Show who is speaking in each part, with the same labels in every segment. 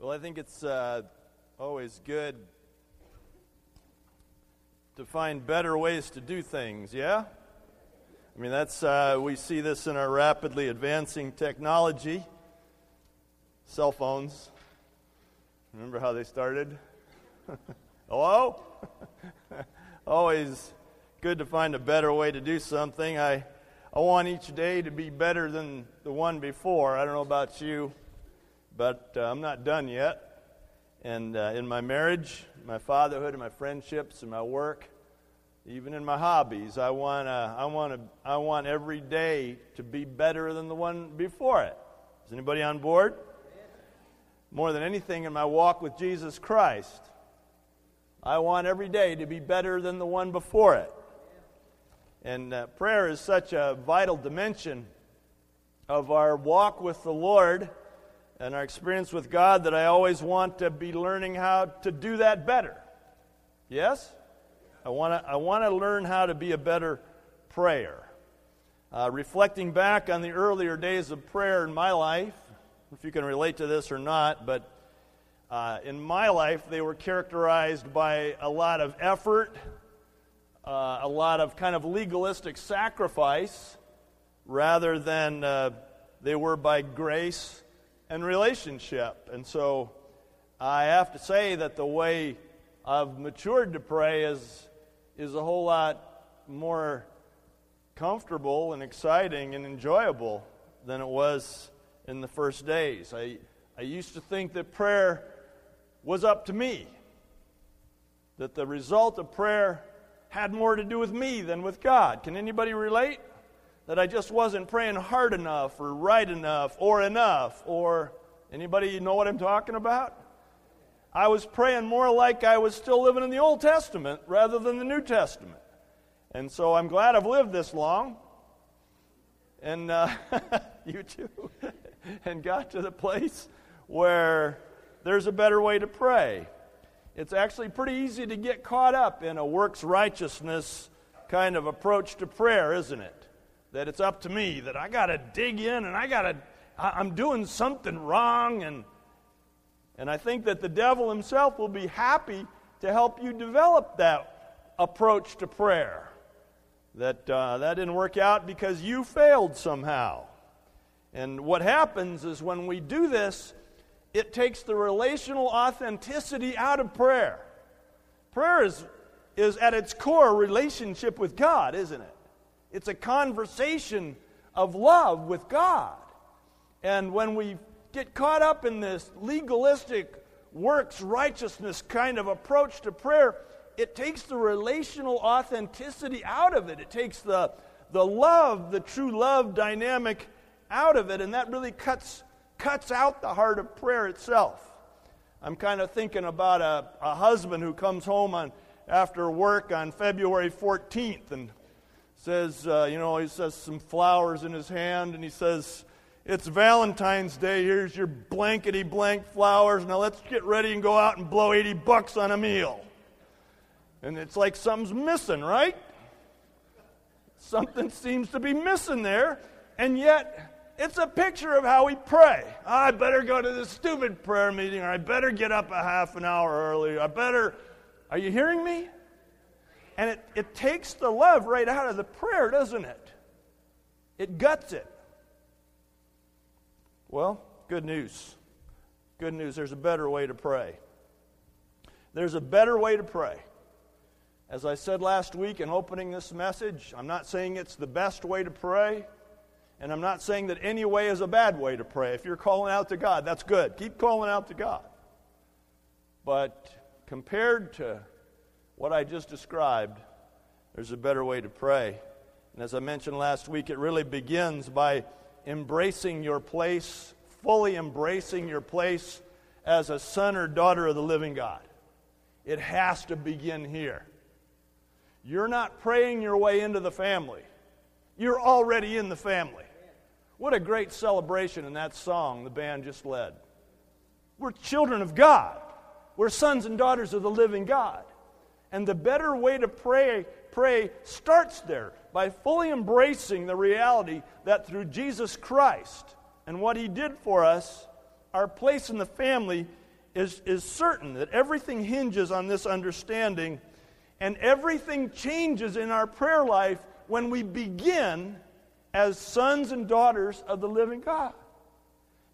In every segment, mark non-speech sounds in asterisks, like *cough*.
Speaker 1: Well, I think it's uh, always good to find better ways to do things, yeah? I mean, that's, uh, we see this in our rapidly advancing technology. Cell phones. Remember how they started? *laughs* Hello? *laughs* always good to find a better way to do something. I, I want each day to be better than the one before. I don't know about you, but uh, I'm not done yet. And uh, in my marriage, my fatherhood, and my friendships, and my work, even in my hobbies, I want I want I want every day to be better than the one before it. Is anybody on board? More than anything in my walk with Jesus Christ, I want every day to be better than the one before it. And uh, prayer is such a vital dimension of our walk with the Lord and our experience with God that I always want to be learning how to do that better. Yes? I want to I want to learn how to be a better prayer. Uh, reflecting back on the earlier days of prayer in my life, if you can relate to this or not, but uh, in my life, they were characterized by a lot of effort, uh, a lot of kind of legalistic sacrifice rather than uh, they were by grace and relationship. And so I have to say that the way I've matured to pray is, is a whole lot more comfortable and exciting and enjoyable than it was in the first days. I, I used to think that prayer was up to me, that the result of prayer had more to do with me than with God. Can anybody relate? That I just wasn't praying hard enough or right enough or enough or anybody know what I'm talking about? I was praying more like I was still living in the Old Testament rather than the New Testament. And so I'm glad I've lived this long. And uh, *laughs* you too. *laughs* and got to the place where there's a better way to pray. It's actually pretty easy to get caught up in a works righteousness kind of approach to prayer, isn't it? That it's up to me, that I got to dig in and I got to, I'm doing something wrong. And, and I think that the devil himself will be happy to help you develop that approach to prayer. That uh, that didn't work out because you failed somehow. And what happens is when we do this, it takes the relational authenticity out of prayer. Prayer is, is at its core a relationship with God, isn't it? It's a conversation of love with God. And when we get caught up in this legalistic works righteousness kind of approach to prayer, it takes the relational authenticity out of it. It takes the, the love, the true love dynamic out of it, and that really cuts cuts out the heart of prayer itself. I'm kind of thinking about a, a husband who comes home on, after work on February 14th and says, uh, you know, he says some flowers in his hand and he says, It's Valentine's Day. Here's your blankety blank flowers. Now let's get ready and go out and blow 80 bucks on a meal. And it's like something's missing, right? Something seems to be missing there. And yet, it's a picture of how we pray. I better go to this stupid prayer meeting, or I better get up a half an hour early. I better. Are you hearing me? And it, it takes the love right out of the prayer, doesn't it? It guts it. Well, good news. Good news. There's a better way to pray. There's a better way to pray. As I said last week in opening this message, I'm not saying it's the best way to pray. And I'm not saying that any way is a bad way to pray. If you're calling out to God, that's good. Keep calling out to God. But compared to what I just described, there's a better way to pray. And as I mentioned last week, it really begins by embracing your place, fully embracing your place as a son or daughter of the living God. It has to begin here. You're not praying your way into the family, you're already in the family. What a great celebration in that song the band just led. We're children of God. We're sons and daughters of the living God. And the better way to pray, pray starts there by fully embracing the reality that through Jesus Christ and what he did for us, our place in the family is, is certain that everything hinges on this understanding, and everything changes in our prayer life when we begin as sons and daughters of the living God.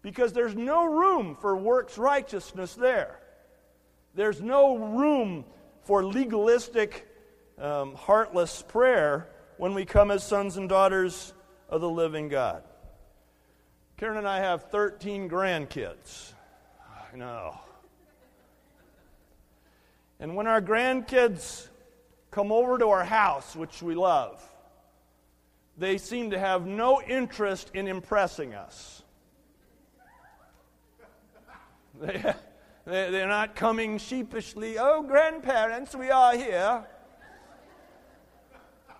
Speaker 1: Because there's no room for works righteousness there. There's no room for legalistic, um, heartless prayer when we come as sons and daughters of the living God. Karen and I have 13 grandkids. I know. And when our grandkids come over to our house, which we love, they seem to have no interest in impressing us. *laughs* They, they're not coming sheepishly, oh, grandparents, we are here.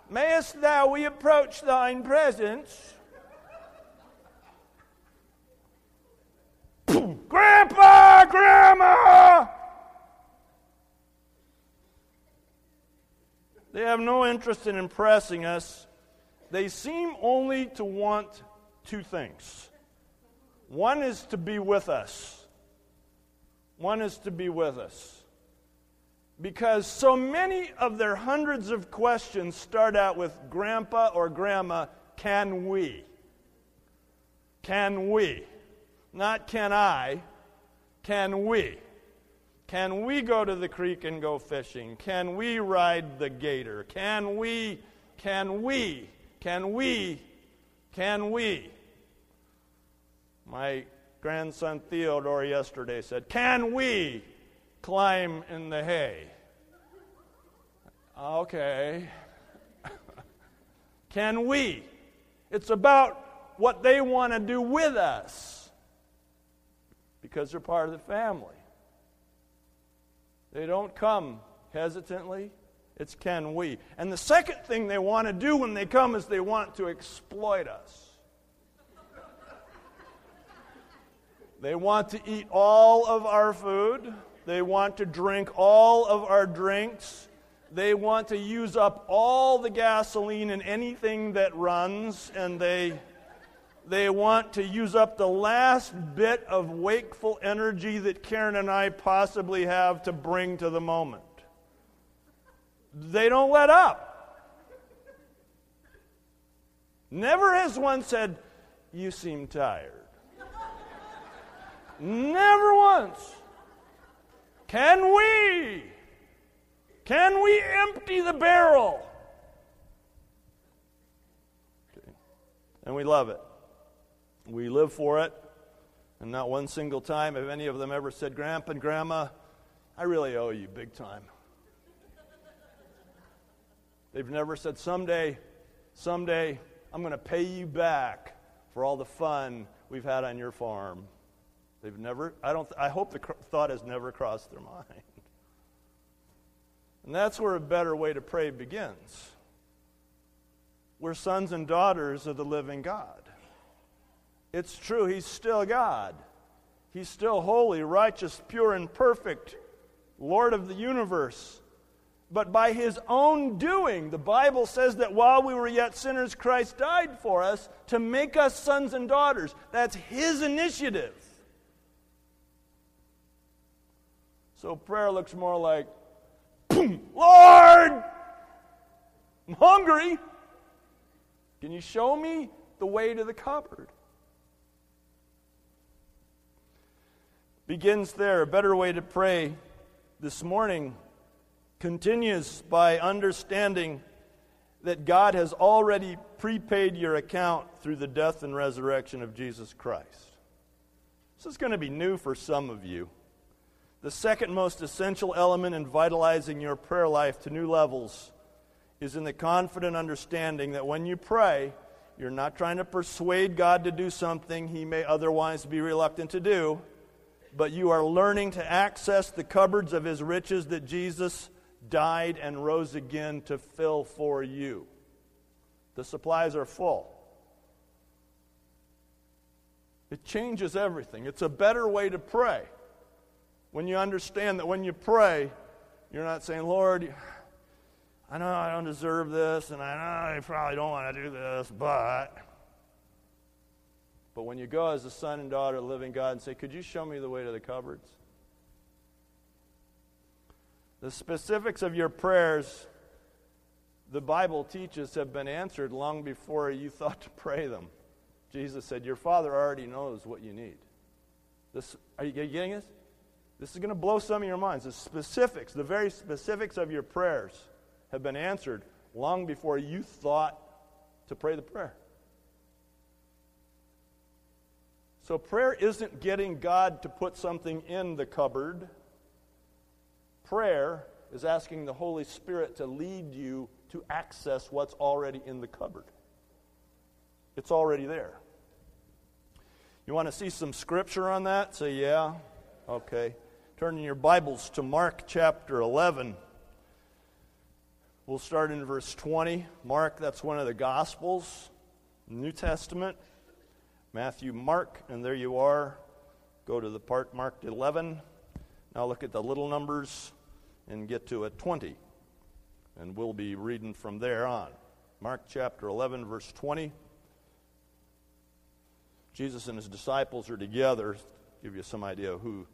Speaker 1: Mayest thou we approach thine presence? *clears throat* Grandpa, Grandma! They have no interest in impressing us. They seem only to want two things. One is to be with us. One is to be with us. Because so many of their hundreds of questions start out with Grandpa or Grandma, can we? Can we? Not can I, can we? Can we go to the creek and go fishing? Can we ride the gator? Can we, can we, can we, can we? My grandson Theodore yesterday said, Can we climb in the hay? Okay. *laughs* Can we? It's about what they want to do with us because they're part of the family. They don't come hesitantly. It's can we. And the second thing they want to do when they come is they want to exploit us. They want to eat all of our food. They want to drink all of our drinks. They want to use up all the gasoline in anything that runs. And they they want to use up the last bit of wakeful energy that Karen and I possibly have to bring to the moment. They don't let up. Never has one said, You seem tired. Never once. Can we? Can we empty the barrel? And we love it. We live for it. And not one single time have any of them ever said, Grandpa and Grandma, I really owe you big time. They've never said, someday, someday, I'm going to pay you back for all the fun we've had on your farm. They've never, I, don't, I hope the thought has never crossed their mind. And that's where a better way to pray begins. We're sons and daughters of the living God. It's true, He's still God. He's still holy, righteous, pure, and perfect, Lord of the universe. But by His own doing, the Bible says that while we were yet sinners, Christ died for us to make us sons and daughters. That's His initiative. So prayer looks more like, Lord, I'm hungry. Can you show me the way to the cupboard? begins there. A better way to pray this morning continues by understanding that God has already prepaid your account through the death and resurrection of Jesus Christ. This is going to be new for some of you. The second most essential element in vitalizing your prayer life to new levels is in the confident understanding that when you pray, you're not trying to persuade God to do something he may otherwise be reluctant to do but you are learning to access the cupboards of his riches that Jesus died and rose again to fill for you. The supplies are full. It changes everything. It's a better way to pray. When you understand that when you pray, you're not saying, Lord, I know I don't deserve this, and I know I probably don't want to do this, but. But when you go as a son and daughter of the living God and say, Could you show me the way to the cupboards? The specifics of your prayers, the Bible teaches, have been answered long before you thought to pray them. Jesus said, Your Father already knows what you need. This, are you getting this? This is going to blow some of your minds. The specifics, the very specifics of your prayers have been answered long before you thought to pray the prayer. So, prayer isn't getting God to put something in the cupboard. Prayer is asking the Holy Spirit to lead you to access what's already in the cupboard. It's already there. You want to see some scripture on that? Say, yeah. Okay. Turn in your Bibles to Mark chapter 11. We'll start in verse 20. Mark, that's one of the Gospels, New Testament. Matthew, Mark, and there you are. Go to the part marked 11. Now look at the little numbers and get to a 20. And we'll be reading from there on. Mark chapter 11, verse 20. Jesus and his disciples are together. Give you some idea of who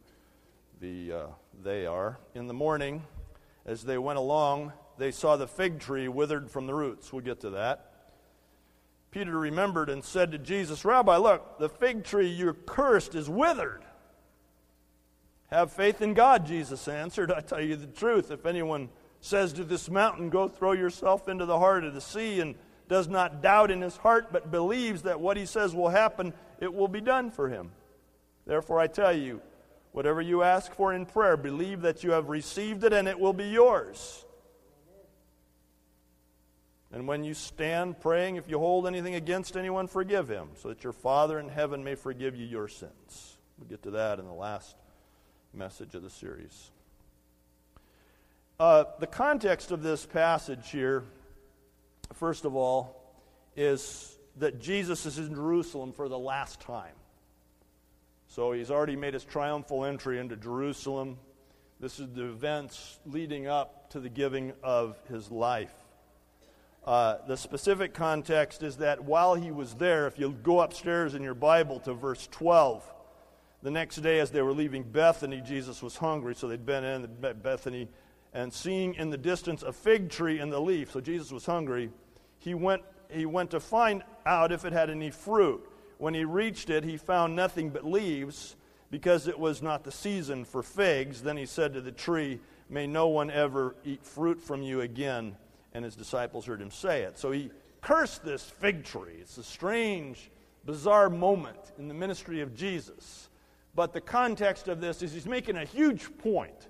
Speaker 1: the, uh, they are. In the morning, as they went along, they saw the fig tree withered from the roots. We'll get to that. Peter remembered and said to Jesus, Rabbi, look, the fig tree you cursed is withered. Have faith in God, Jesus answered. I tell you the truth. If anyone says to this mountain, Go throw yourself into the heart of the sea, and does not doubt in his heart, but believes that what he says will happen, it will be done for him. Therefore, I tell you, whatever you ask for in prayer, believe that you have received it, and it will be yours. And when you stand praying, if you hold anything against anyone, forgive him, so that your Father in heaven may forgive you your sins. We'll get to that in the last message of the series. Uh, the context of this passage here, first of all, is that Jesus is in Jerusalem for the last time. So he's already made his triumphal entry into Jerusalem. This is the events leading up to the giving of his life. Uh, the specific context is that while he was there, if you go upstairs in your Bible to verse 12, the next day as they were leaving Bethany, Jesus was hungry, so they'd been in Bethany, and seeing in the distance a fig tree in the leaf, so Jesus was hungry, he went, he went to find out if it had any fruit. When he reached it, he found nothing but leaves, because it was not the season for figs. Then he said to the tree, May no one ever eat fruit from you again and his disciples heard him say it. So he cursed this fig tree. It's a strange, bizarre moment in the ministry of Jesus. But the context of this is he's making a huge point.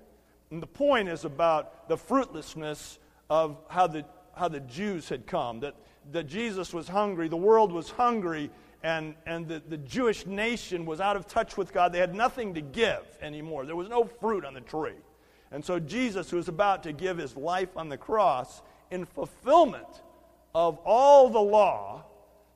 Speaker 1: And the point is about the fruitlessness of how the, how the Jews had come, that, that Jesus was hungry, the world was hungry, and, and the, the Jewish nation was out of touch with God. They had nothing to give anymore, there was no fruit on the tree. And so Jesus, who was about to give his life on the cross, in fulfillment of all the law,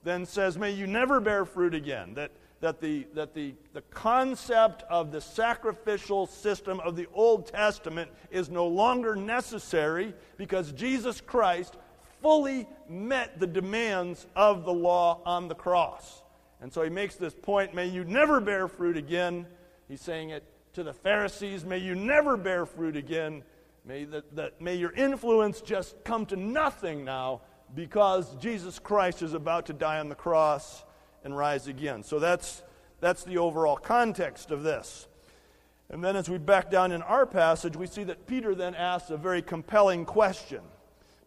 Speaker 1: then says, May you never bear fruit again. That, that, the, that the, the concept of the sacrificial system of the Old Testament is no longer necessary because Jesus Christ fully met the demands of the law on the cross. And so he makes this point may you never bear fruit again. He's saying it to the Pharisees may you never bear fruit again. May, that, that, may your influence just come to nothing now because Jesus Christ is about to die on the cross and rise again. So that's, that's the overall context of this. And then as we back down in our passage, we see that Peter then asks a very compelling question.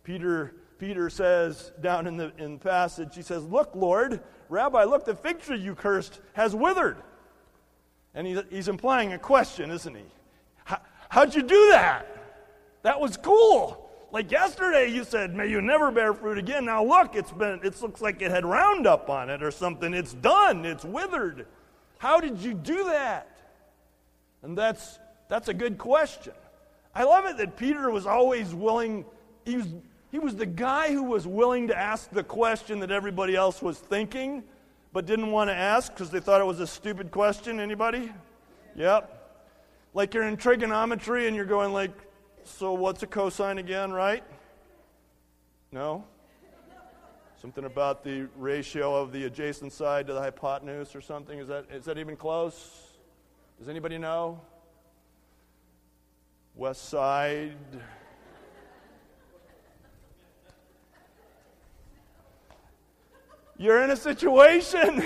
Speaker 1: Peter, Peter says down in the, in the passage, he says, Look, Lord, Rabbi, look, the fig tree you cursed has withered. And he, he's implying a question, isn't he? How'd you do that? That was cool. Like yesterday, you said, "May you never bear fruit again." Now look, it's been. It looks like it had Roundup on it or something. It's done. It's withered. How did you do that? And that's that's a good question. I love it that Peter was always willing. He was he was the guy who was willing to ask the question that everybody else was thinking, but didn't want to ask because they thought it was a stupid question. Anybody? Yep. Like you're in trigonometry and you're going like so, what's a cosine again, right? No? Something about the ratio of the adjacent side to the hypotenuse or something? Is that, is that even close? Does anybody know? West Side. You're in a situation.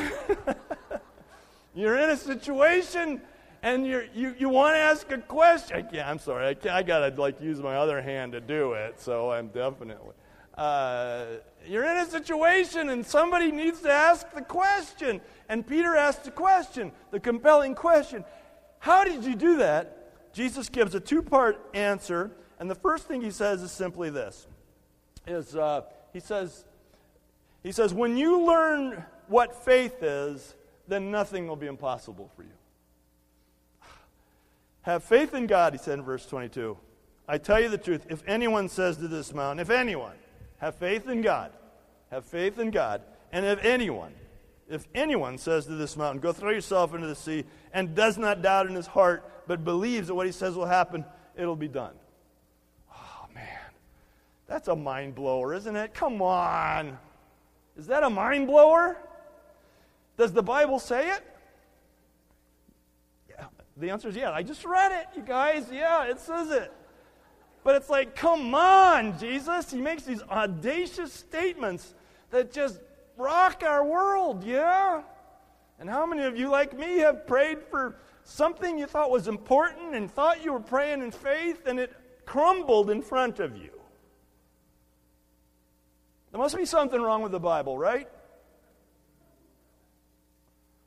Speaker 1: *laughs* You're in a situation and you're, you, you want to ask a question. I can't, I'm sorry, I, can't, I got to like use my other hand to do it, so I'm definitely. Uh, you're in a situation and somebody needs to ask the question. And Peter asked the question, the compelling question How did you do that? Jesus gives a two part answer. And the first thing he says is simply this is uh, he says, he says, when you learn what faith is, then nothing will be impossible for you. Have faith in God, he said in verse 22. I tell you the truth, if anyone says to this mountain, if anyone, have faith in God, have faith in God, and if anyone, if anyone says to this mountain, go throw yourself into the sea, and does not doubt in his heart, but believes that what he says will happen, it'll be done. Oh, man. That's a mind blower, isn't it? Come on. Is that a mind blower? Does the Bible say it? Yeah. The answer is yeah. I just read it, you guys. Yeah, it says it. But it's like, come on, Jesus. He makes these audacious statements that just rock our world, yeah? And how many of you, like me, have prayed for something you thought was important and thought you were praying in faith and it crumbled in front of you? There must be something wrong with the Bible, right?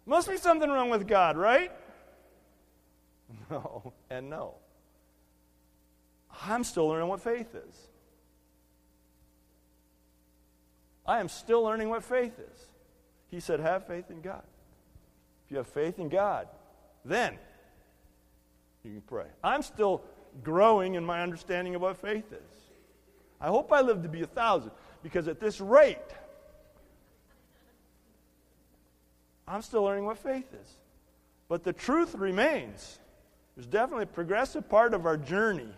Speaker 1: Must be something wrong with God, right? *laughs* No, and no. I'm still learning what faith is. I am still learning what faith is. He said, Have faith in God. If you have faith in God, then you can pray. I'm still growing in my understanding of what faith is. I hope I live to be a thousand because at this rate, I'm still learning what faith is. But the truth remains. There's definitely a progressive part of our journey.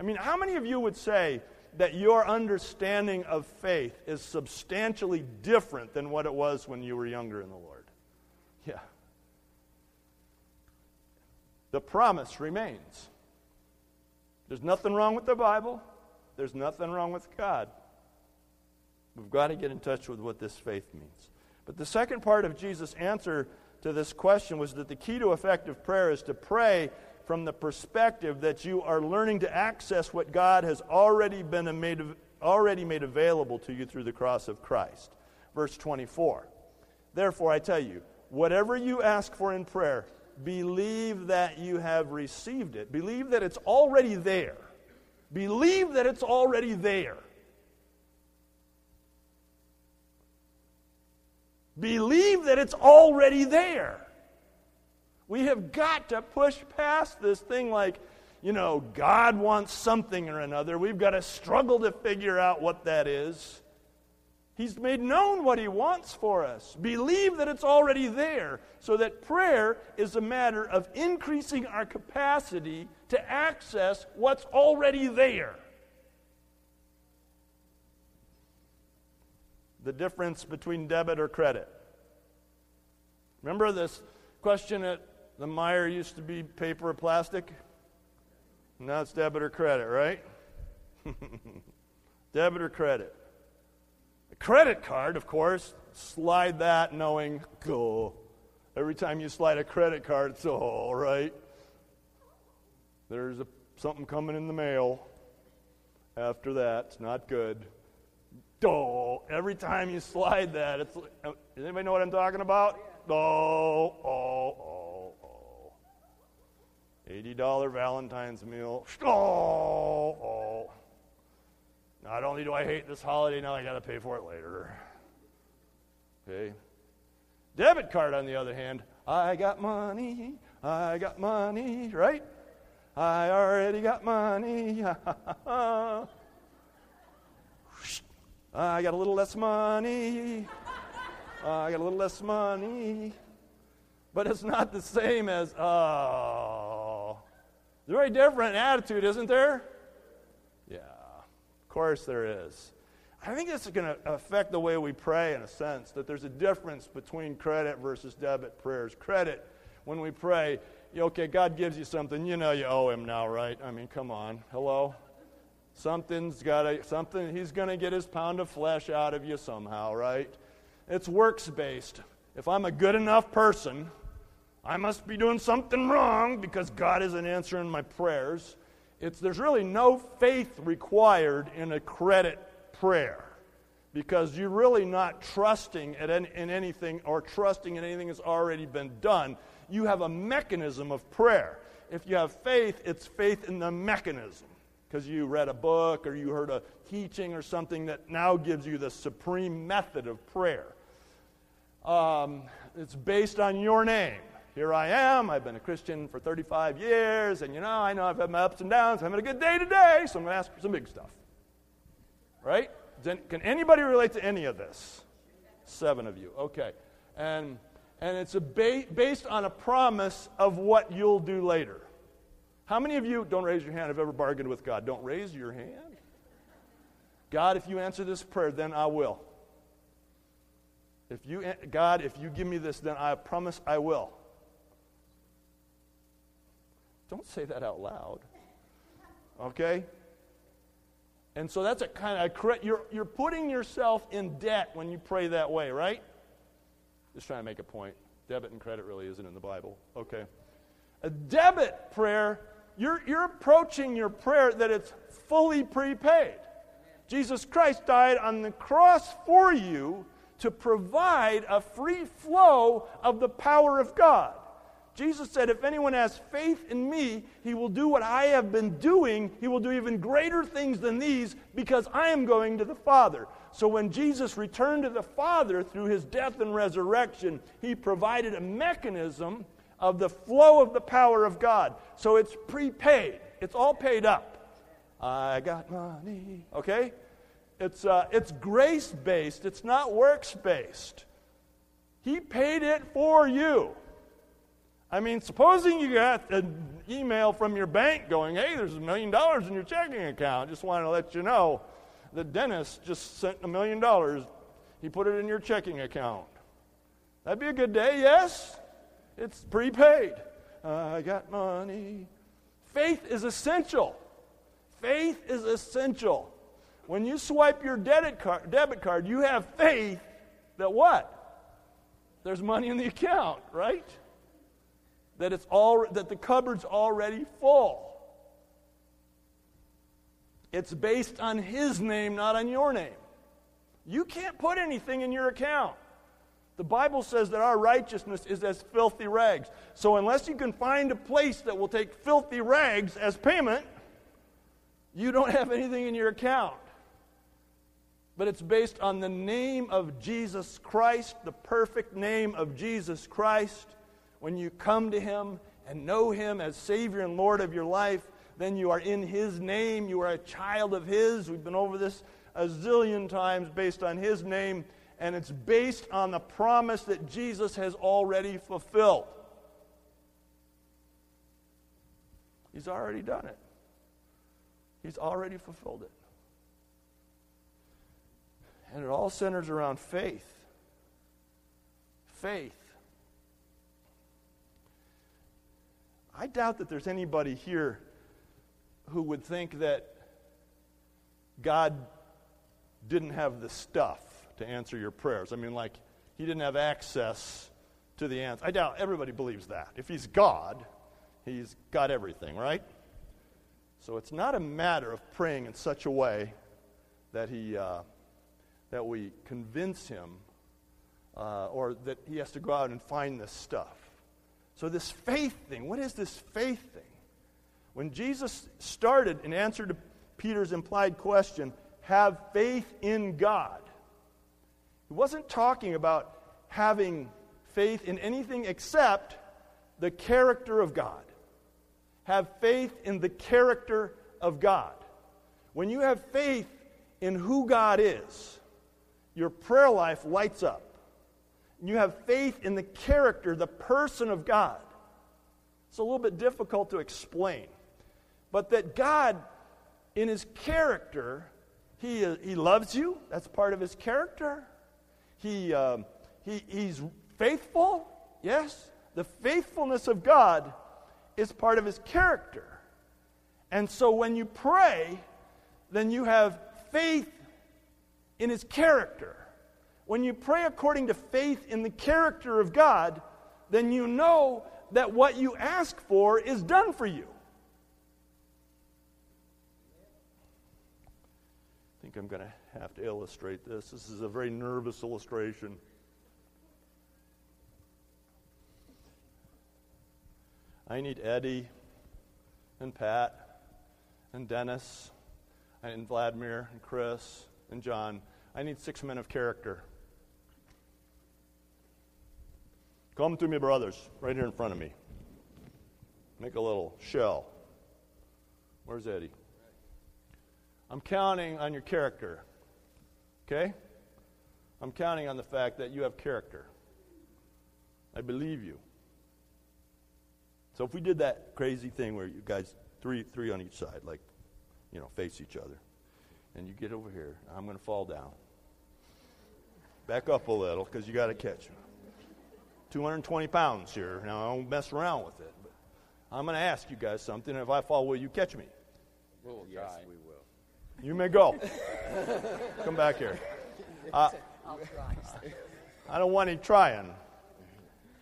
Speaker 1: I mean, how many of you would say that your understanding of faith is substantially different than what it was when you were younger in the Lord? Yeah. The promise remains. There's nothing wrong with the Bible, there's nothing wrong with God. We've got to get in touch with what this faith means. But the second part of Jesus' answer to this question was that the key to effective prayer is to pray from the perspective that you are learning to access what God has already been made, already made available to you through the cross of Christ. Verse 24. Therefore, I tell you, whatever you ask for in prayer, believe that you have received it. Believe that it's already there. Believe that it's already there. Believe that it's already there. We have got to push past this thing like, you know, God wants something or another. We've got to struggle to figure out what that is. He's made known what He wants for us. Believe that it's already there, so that prayer is a matter of increasing our capacity to access what's already there. The difference between debit or credit. Remember this question at the Meijer used to be paper or plastic? Now it's debit or credit, right? *laughs* debit or credit. A credit card, of course, slide that knowing, go. Every time you slide a credit card, it's oh, all right. There's a, something coming in the mail after that. It's not good. Oh, every time you slide that, it's. Oh, does anybody know what I'm talking about? Oh, oh, oh. $80 Valentine's meal. Oh, oh. Not only do I hate this holiday, now I got to pay for it later. Okay. Debit card, on the other hand, I got money, I got money, right? I already got money. *laughs* I got a little less money. I got a little less money. But it's not the same as, oh, there's a very different attitude, isn't there? Yeah, of course there is. I think this is going to affect the way we pray in a sense, that there's a difference between credit versus debit prayers. Credit, when we pray, okay, God gives you something, you know you owe him now, right? I mean, come on. Hello? Something's got to, something, he's going to get his pound of flesh out of you somehow, right? It's works based. If I'm a good enough person, I must be doing something wrong because God isn't answering my prayers. It's, there's really no faith required in a credit prayer because you're really not trusting in, in anything or trusting in anything that's already been done. You have a mechanism of prayer. If you have faith, it's faith in the mechanism because you read a book or you heard a teaching or something that now gives you the supreme method of prayer. Um, it's based on your name. Here I am. I've been a Christian for 35 years, and you know, I know I've had my ups and downs. I'm having a good day today, so I'm going to ask for some big stuff. Right? Can anybody relate to any of this? Seven of you. Okay. And, and it's a ba- based on a promise of what you'll do later. How many of you, don't raise your hand, have ever bargained with God? Don't raise your hand. God, if you answer this prayer, then I will. If you, eh, God, if you give me this, then I promise I will. Don't say that out loud. Okay? And so that's a kind of, you're, you're putting yourself in debt when you pray that way, right? Just trying to make a point. Debit and credit really isn't in the Bible. Okay. A debit prayer, you're, you're approaching your prayer that it's fully prepaid. Jesus Christ died on the cross for you to provide a free flow of the power of God. Jesus said, If anyone has faith in me, he will do what I have been doing. He will do even greater things than these because I am going to the Father. So when Jesus returned to the Father through his death and resurrection, he provided a mechanism of the flow of the power of God. So it's prepaid, it's all paid up. I got money. Okay? It's, uh, it's grace based, it's not works based. He paid it for you. I mean, supposing you got an email from your bank going, hey, there's a million dollars in your checking account. Just wanted to let you know the dentist just sent a million dollars. He put it in your checking account. That'd be a good day, yes? It's prepaid. I got money. Faith is essential. Faith is essential. When you swipe your debit card, debit card, you have faith that what? There's money in the account, right? that, it's all, that the cupboard's already full. It's based on his name, not on your name. You can't put anything in your account. The Bible says that our righteousness is as filthy rags. So, unless you can find a place that will take filthy rags as payment, you don't have anything in your account. But it's based on the name of Jesus Christ, the perfect name of Jesus Christ when you come to Him and know Him as Savior and Lord of your life, then you are in His name. You are a child of His. We've been over this a zillion times based on His name, and it's based on the promise that Jesus has already fulfilled. He's already done it, He's already fulfilled it. And it all centers around faith. Faith. I doubt that there's anybody here who would think that God didn't have the stuff to answer your prayers. I mean, like, he didn't have access to the answer. I doubt everybody believes that. If he's God, he's got everything, right? So it's not a matter of praying in such a way that he uh, that we convince him uh, or that he has to go out and find this stuff. So, this faith thing, what is this faith thing? When Jesus started in answer to Peter's implied question, have faith in God, he wasn't talking about having faith in anything except the character of God. Have faith in the character of God. When you have faith in who God is, your prayer life lights up you have faith in the character, the person of God. It's a little bit difficult to explain. But that God, in his character, he, he loves you. That's part of his character. He, um, he, he's faithful. Yes. The faithfulness of God is part of his character. And so when you pray, then you have faith in his character. When you pray according to faith in the character of God, then you know that what you ask for is done for you. I think I'm going to have to illustrate this. This is a very nervous illustration. I need Eddie and Pat and Dennis and Vladimir and Chris and John. I need six men of character. Come to me, brothers, right here in front of me. Make a little shell. Where's Eddie? I'm counting on your character. Okay? I'm counting on the fact that you have character. I believe you. So if we did that crazy thing where you guys three three on each side, like you know, face each other, and you get over here, I'm going to fall down. Back up a little because you got to catch me. 220 pounds here. Now I don't mess around with it, but I'm going to ask you guys something. If I fall, will you catch me?
Speaker 2: We'll yes, try. we will.
Speaker 1: You may go. Come back here. Uh, *laughs*
Speaker 3: I'll try.
Speaker 1: I don't want any trying.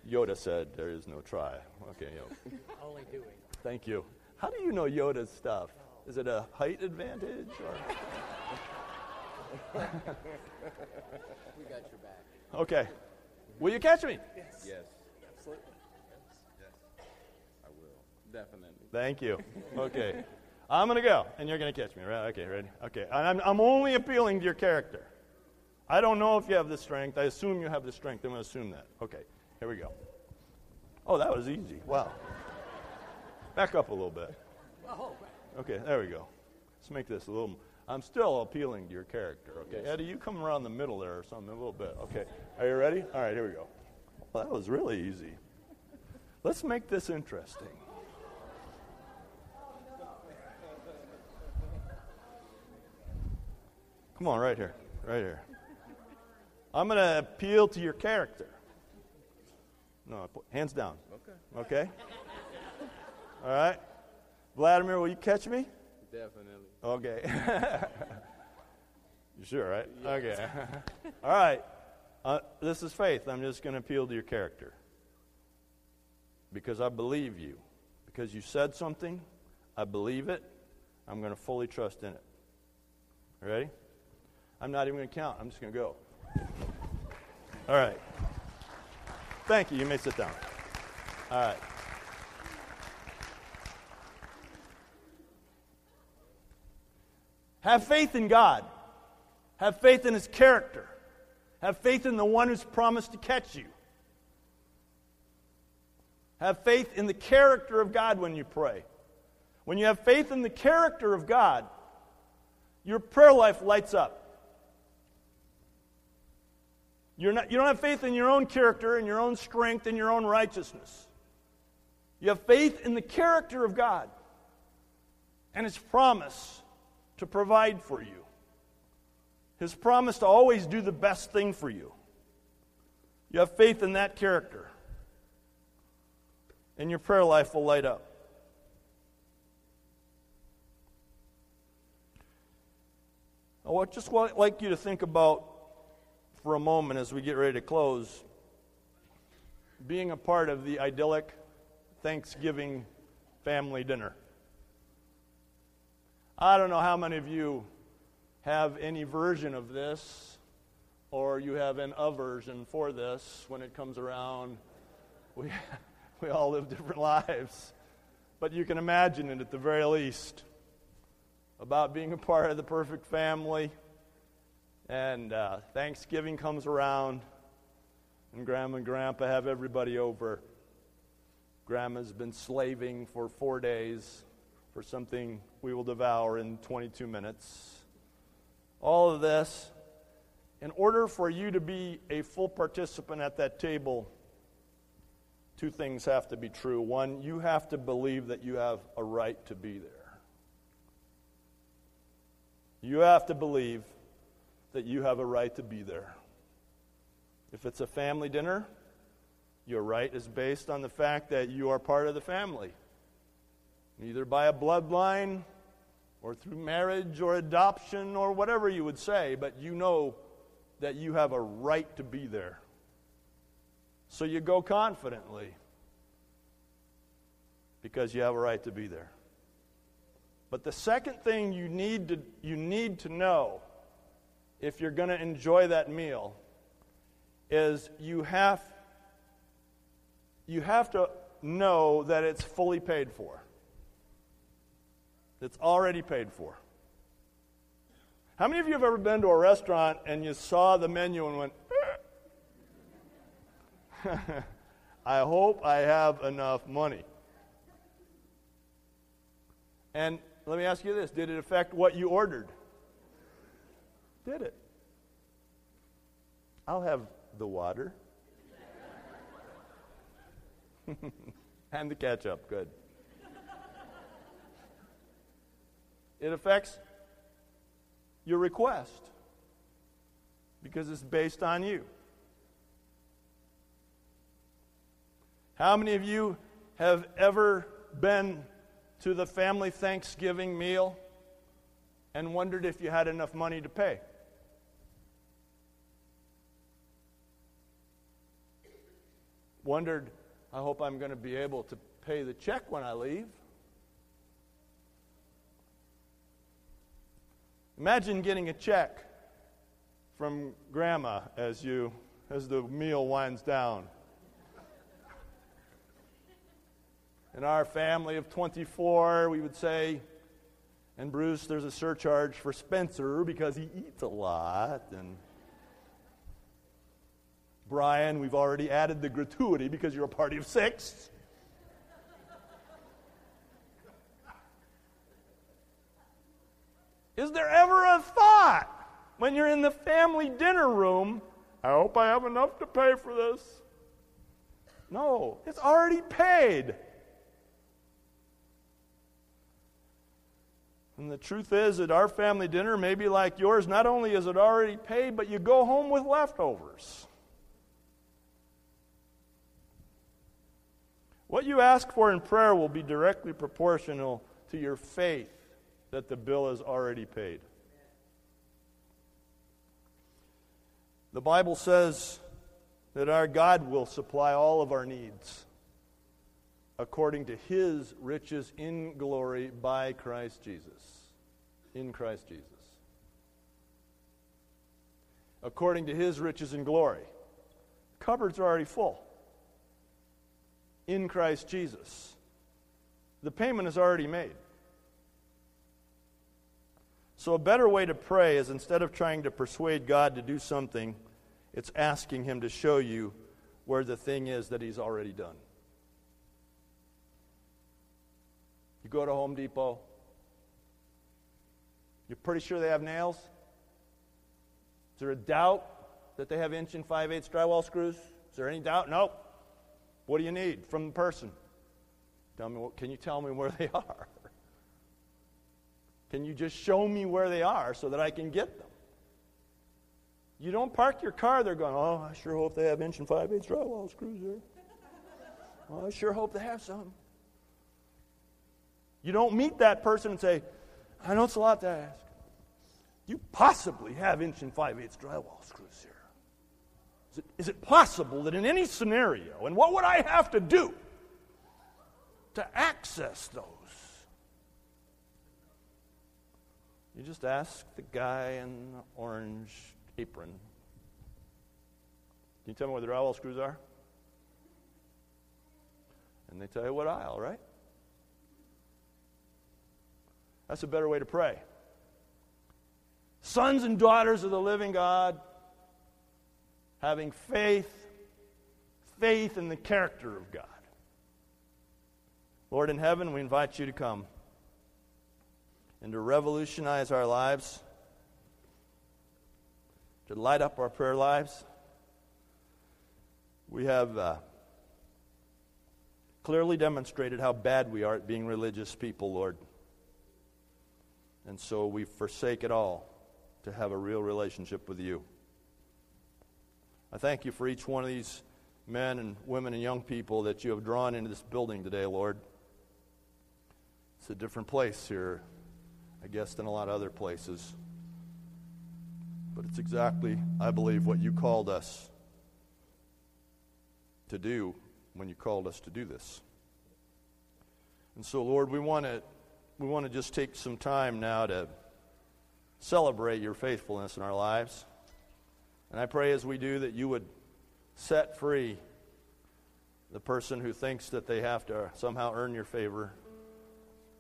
Speaker 1: Yoda said there is no try. Okay,
Speaker 3: Yoda. Only doing.
Speaker 1: Thank you. How do you know Yoda's stuff? Is it a height advantage or?
Speaker 3: we got your back.
Speaker 1: Okay. Will you catch
Speaker 2: me? Yes. Yes. Absolutely. Yes. Yes. I will. Definitely.
Speaker 1: Thank you. Okay. I'm going to go, and you're going to catch me, right? Okay, ready? Okay. I'm, I'm only appealing to your character. I don't know if you have the strength. I assume you have the strength. I'm going to assume that. Okay. Here we go. Oh, that was easy. Wow. Back up a little bit. Okay, there we go. Let's make this a little. I'm still appealing to your character. Okay, Eddie, you come around the middle there or something a little bit. Okay, are you ready? All right, here we go. Well, that was really easy. Let's make this interesting. Come on, right here, right here. I'm going to appeal to your character. No, hands down.
Speaker 2: Okay.
Speaker 1: Okay? All right. Vladimir, will you catch me?
Speaker 2: Definitely.
Speaker 1: Okay. *laughs* you sure, right? Okay. *laughs* All right. Uh, this is faith. I'm just going to appeal to your character. Because I believe you. Because you said something, I believe it. I'm going to fully trust in it. Ready? I'm not even going to count. I'm just going to go. All right. Thank you. You may sit down. All right. Have faith in God. Have faith in His character. Have faith in the one who's promised to catch you. Have faith in the character of God when you pray. When you have faith in the character of God, your prayer life lights up. You're not, you don't have faith in your own character and your own strength and your own righteousness. You have faith in the character of God and His promise to provide for you, His promise to always do the best thing for you. You have faith in that character, and your prayer life will light up. I would just like you to think about for a moment as we get ready to close being a part of the idyllic Thanksgiving family dinner. I don't know how many of you have any version of this or you have an aversion for this when it comes around. We, *laughs* we all live different *laughs* lives. But you can imagine it at the very least about being a part of the perfect family and uh, Thanksgiving comes around, and Grandma and Grandpa have everybody over. Grandma's been slaving for four days for something we will devour in 22 minutes. All of this, in order for you to be a full participant at that table, two things have to be true. One, you have to believe that you have a right to be there. You have to believe that you have a right to be there. If it's a family dinner, your right is based on the fact that you are part of the family. either by a bloodline or through marriage or adoption or whatever you would say, but you know that you have a right to be there. So you go confidently because you have a right to be there. But the second thing you need to, you need to know if you're going to enjoy that meal is you have, you have to know that it's fully paid for. It's already paid for. How many of you have ever been to a restaurant and you saw the menu and went. *laughs* I hope I have enough money? And let me ask you this Did it affect what you ordered? Did it? I'll have the water. *laughs* and the ketchup. Good. It affects your request because it's based on you. How many of you have ever been to the family Thanksgiving meal and wondered if you had enough money to pay? Wondered, I hope I'm going to be able to pay the check when I leave. Imagine getting a check from grandma as you as the meal winds down. In our family of 24, we would say, and Bruce, there's a surcharge for Spencer because he eats a lot. And Brian, we've already added the gratuity because you're a party of six. Is there ever a thought when you're in the family dinner room, I hope I have enough to pay for this? No, it's already paid. And the truth is that our family dinner may be like yours. Not only is it already paid, but you go home with leftovers. What you ask for in prayer will be directly proportional to your faith that the bill is already paid. The Bible says that our God will supply all of our needs according to his riches in glory by Christ Jesus. In Christ Jesus. According to his riches in glory. Cupboards are already full. In Christ Jesus. The payment is already made. So, a better way to pray is instead of trying to persuade God to do something, it's asking Him to show you where the thing is that He's already done. You go to Home Depot. You're pretty sure they have nails? Is there a doubt that they have inch and 5 eighths drywall screws? Is there any doubt? Nope. What do you need from the person? Tell me, can you tell me where they *laughs* are? Can you just show me where they are so that I can get them? You don't park your car there going, oh, I sure hope they have inch and 5 eighths drywall screws there. Well, I sure hope they have some. You don't meet that person and say, I know it's a lot to ask. You possibly have inch and five eighths drywall screws here. Is it, is it possible that in any scenario, and what would I have to do to access those? You just ask the guy in the orange apron. Can you tell me where the drywall screws are? And they tell you what aisle, right? That's a better way to pray. Sons and daughters of the living God, having faith, faith in the character of God. Lord in heaven, we invite you to come and to revolutionize our lives, to light up our prayer lives. We have uh, clearly demonstrated how bad we are at being religious people, Lord. And so we forsake it all to have a real relationship with you. I thank you for each one of these men and women and young people that you have drawn into this building today, Lord. It's a different place here, I guess, than a lot of other places. But it's exactly, I believe, what you called us to do when you called us to do this. And so, Lord, we want to we want to just take some time now to celebrate your faithfulness in our lives. And I pray as we do that you would set free the person who thinks that they have to somehow earn your favor,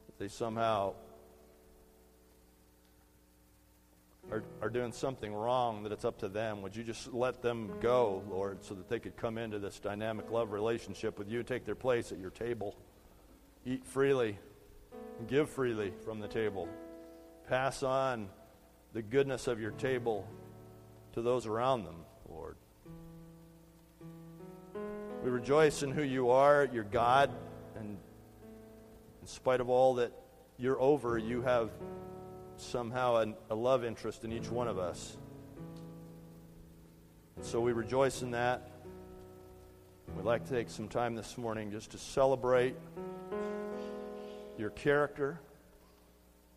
Speaker 1: that they somehow are, are doing something wrong, that it's up to them. Would you just let them go, Lord, so that they could come into this dynamic love relationship with you, take their place at your table, eat freely, give freely from the table, pass on the goodness of your table to those around them, Lord. We rejoice in who you are, you're God, and in spite of all that you're over, you have somehow a, a love interest in each one of us. And so we rejoice in that. We'd like to take some time this morning just to celebrate your character,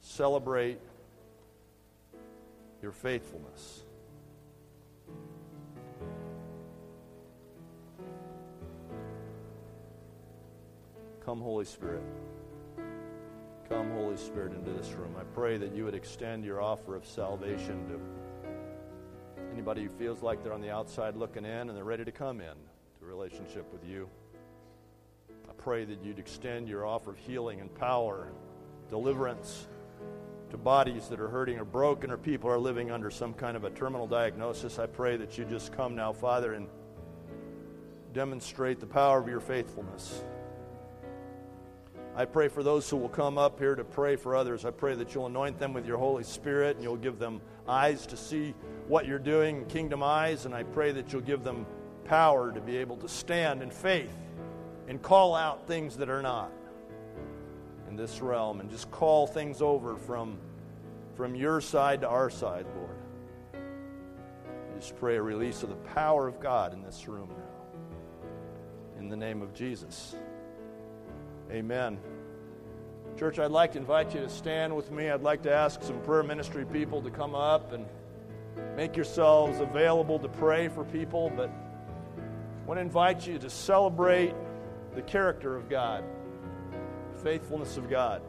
Speaker 1: celebrate your faithfulness. Come, Holy Spirit. Come, Holy Spirit, into this room. I pray that you would extend your offer of salvation to anybody who feels like they're on the outside looking in and they're ready to come in to a relationship with you. I pray that you'd extend your offer of healing and power, deliverance to bodies that are hurting or broken or people are living under some kind of a terminal diagnosis. I pray that you just come now, Father, and demonstrate the power of your faithfulness. I pray for those who will come up here to pray for others. I pray that you'll anoint them with your Holy Spirit and you'll give them eyes to see what you're doing, kingdom eyes, and I pray that you'll give them power to be able to stand in faith and call out things that are not in this realm and just call things over from, from your side to our side, Lord. I just pray a release of the power of God in this room now. In the name of Jesus. Amen. Church, I'd like to invite you to stand with me. I'd like to ask some prayer ministry people to come up and make yourselves available to pray for people. But I want to invite you to celebrate the character of God, the faithfulness of God.